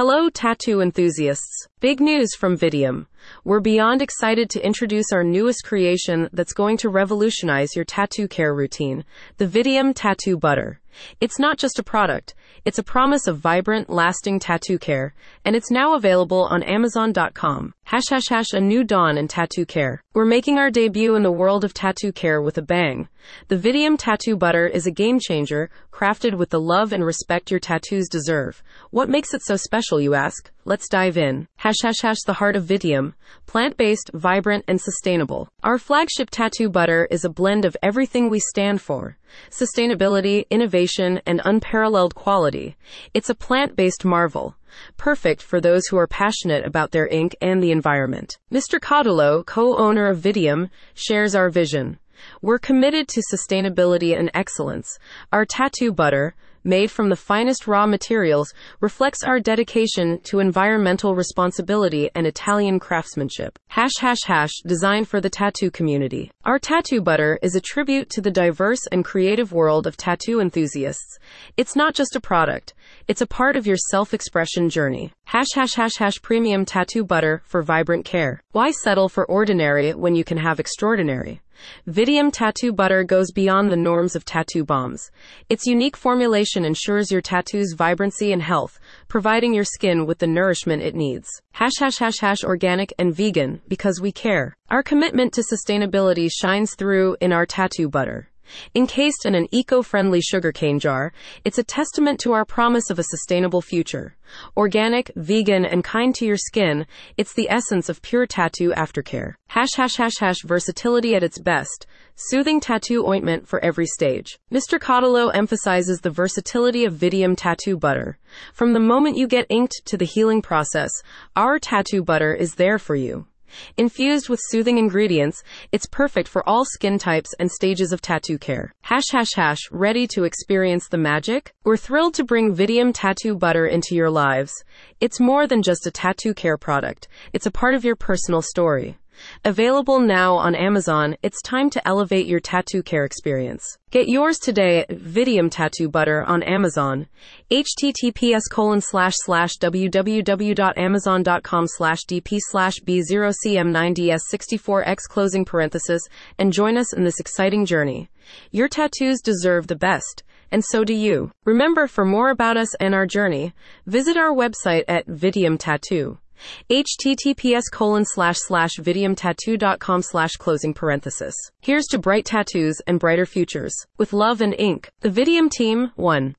Hello, tattoo enthusiasts. Big news from Vitium. We're beyond excited to introduce our newest creation that's going to revolutionize your tattoo care routine the Vitium Tattoo Butter. It's not just a product, it's a promise of vibrant, lasting tattoo care, and it's now available on Amazon.com. Hash hash hash a new dawn in tattoo care. We're making our debut in the world of tattoo care with a bang. The Vitium Tattoo Butter is a game changer, crafted with the love and respect your tattoos deserve. What makes it so special, you ask? Let's dive in. Hash hash hash the heart of Vitium. Plant based, vibrant, and sustainable. Our flagship tattoo butter is a blend of everything we stand for sustainability, innovation, and unparalleled quality. It's a plant based marvel. Perfect for those who are passionate about their ink and the environment. Mr. Codello, co owner of Vitium, shares our vision. We're committed to sustainability and excellence. Our tattoo butter, made from the finest raw materials, reflects our dedication to environmental responsibility and Italian craftsmanship. Hash hash hash, designed for the tattoo community. Our tattoo butter is a tribute to the diverse and creative world of tattoo enthusiasts. It's not just a product, it's a part of your self-expression journey. Hash hash hash hash premium tattoo butter for vibrant care. Why settle for ordinary when you can have extraordinary? Vitium Tattoo Butter goes beyond the norms of tattoo balms. Its unique formulation ensures your tattoo's vibrancy and health, providing your skin with the nourishment it needs. Hash hash hash hash organic and vegan because we care. Our commitment to sustainability shines through in our tattoo butter. Encased in an eco-friendly sugarcane jar, it's a testament to our promise of a sustainable future. Organic, vegan, and kind to your skin, it's the essence of pure tattoo aftercare. Hash hash hash hash versatility at its best. Soothing tattoo ointment for every stage. Mr. Codello emphasizes the versatility of Vitium tattoo butter. From the moment you get inked to the healing process, our tattoo butter is there for you. Infused with soothing ingredients, it's perfect for all skin types and stages of tattoo care. Hash hash hash, ready to experience the magic? We're thrilled to bring Vitium Tattoo Butter into your lives. It's more than just a tattoo care product, it's a part of your personal story. Available now on Amazon, it's time to elevate your tattoo care experience. Get yours today at Vitium Tattoo Butter on Amazon. https colon slash slash www.amazon.com slash dp slash b0cm9ds64x closing parenthesis and join us in this exciting journey. Your tattoos deserve the best and so do you. Remember, for more about us and our journey, visit our website at Vitium Tattoo https colon slash slash vitiumtattoo.com slash closing parenthesis. Here's to bright tattoos and brighter futures. With love and ink, the Vitium team, 1.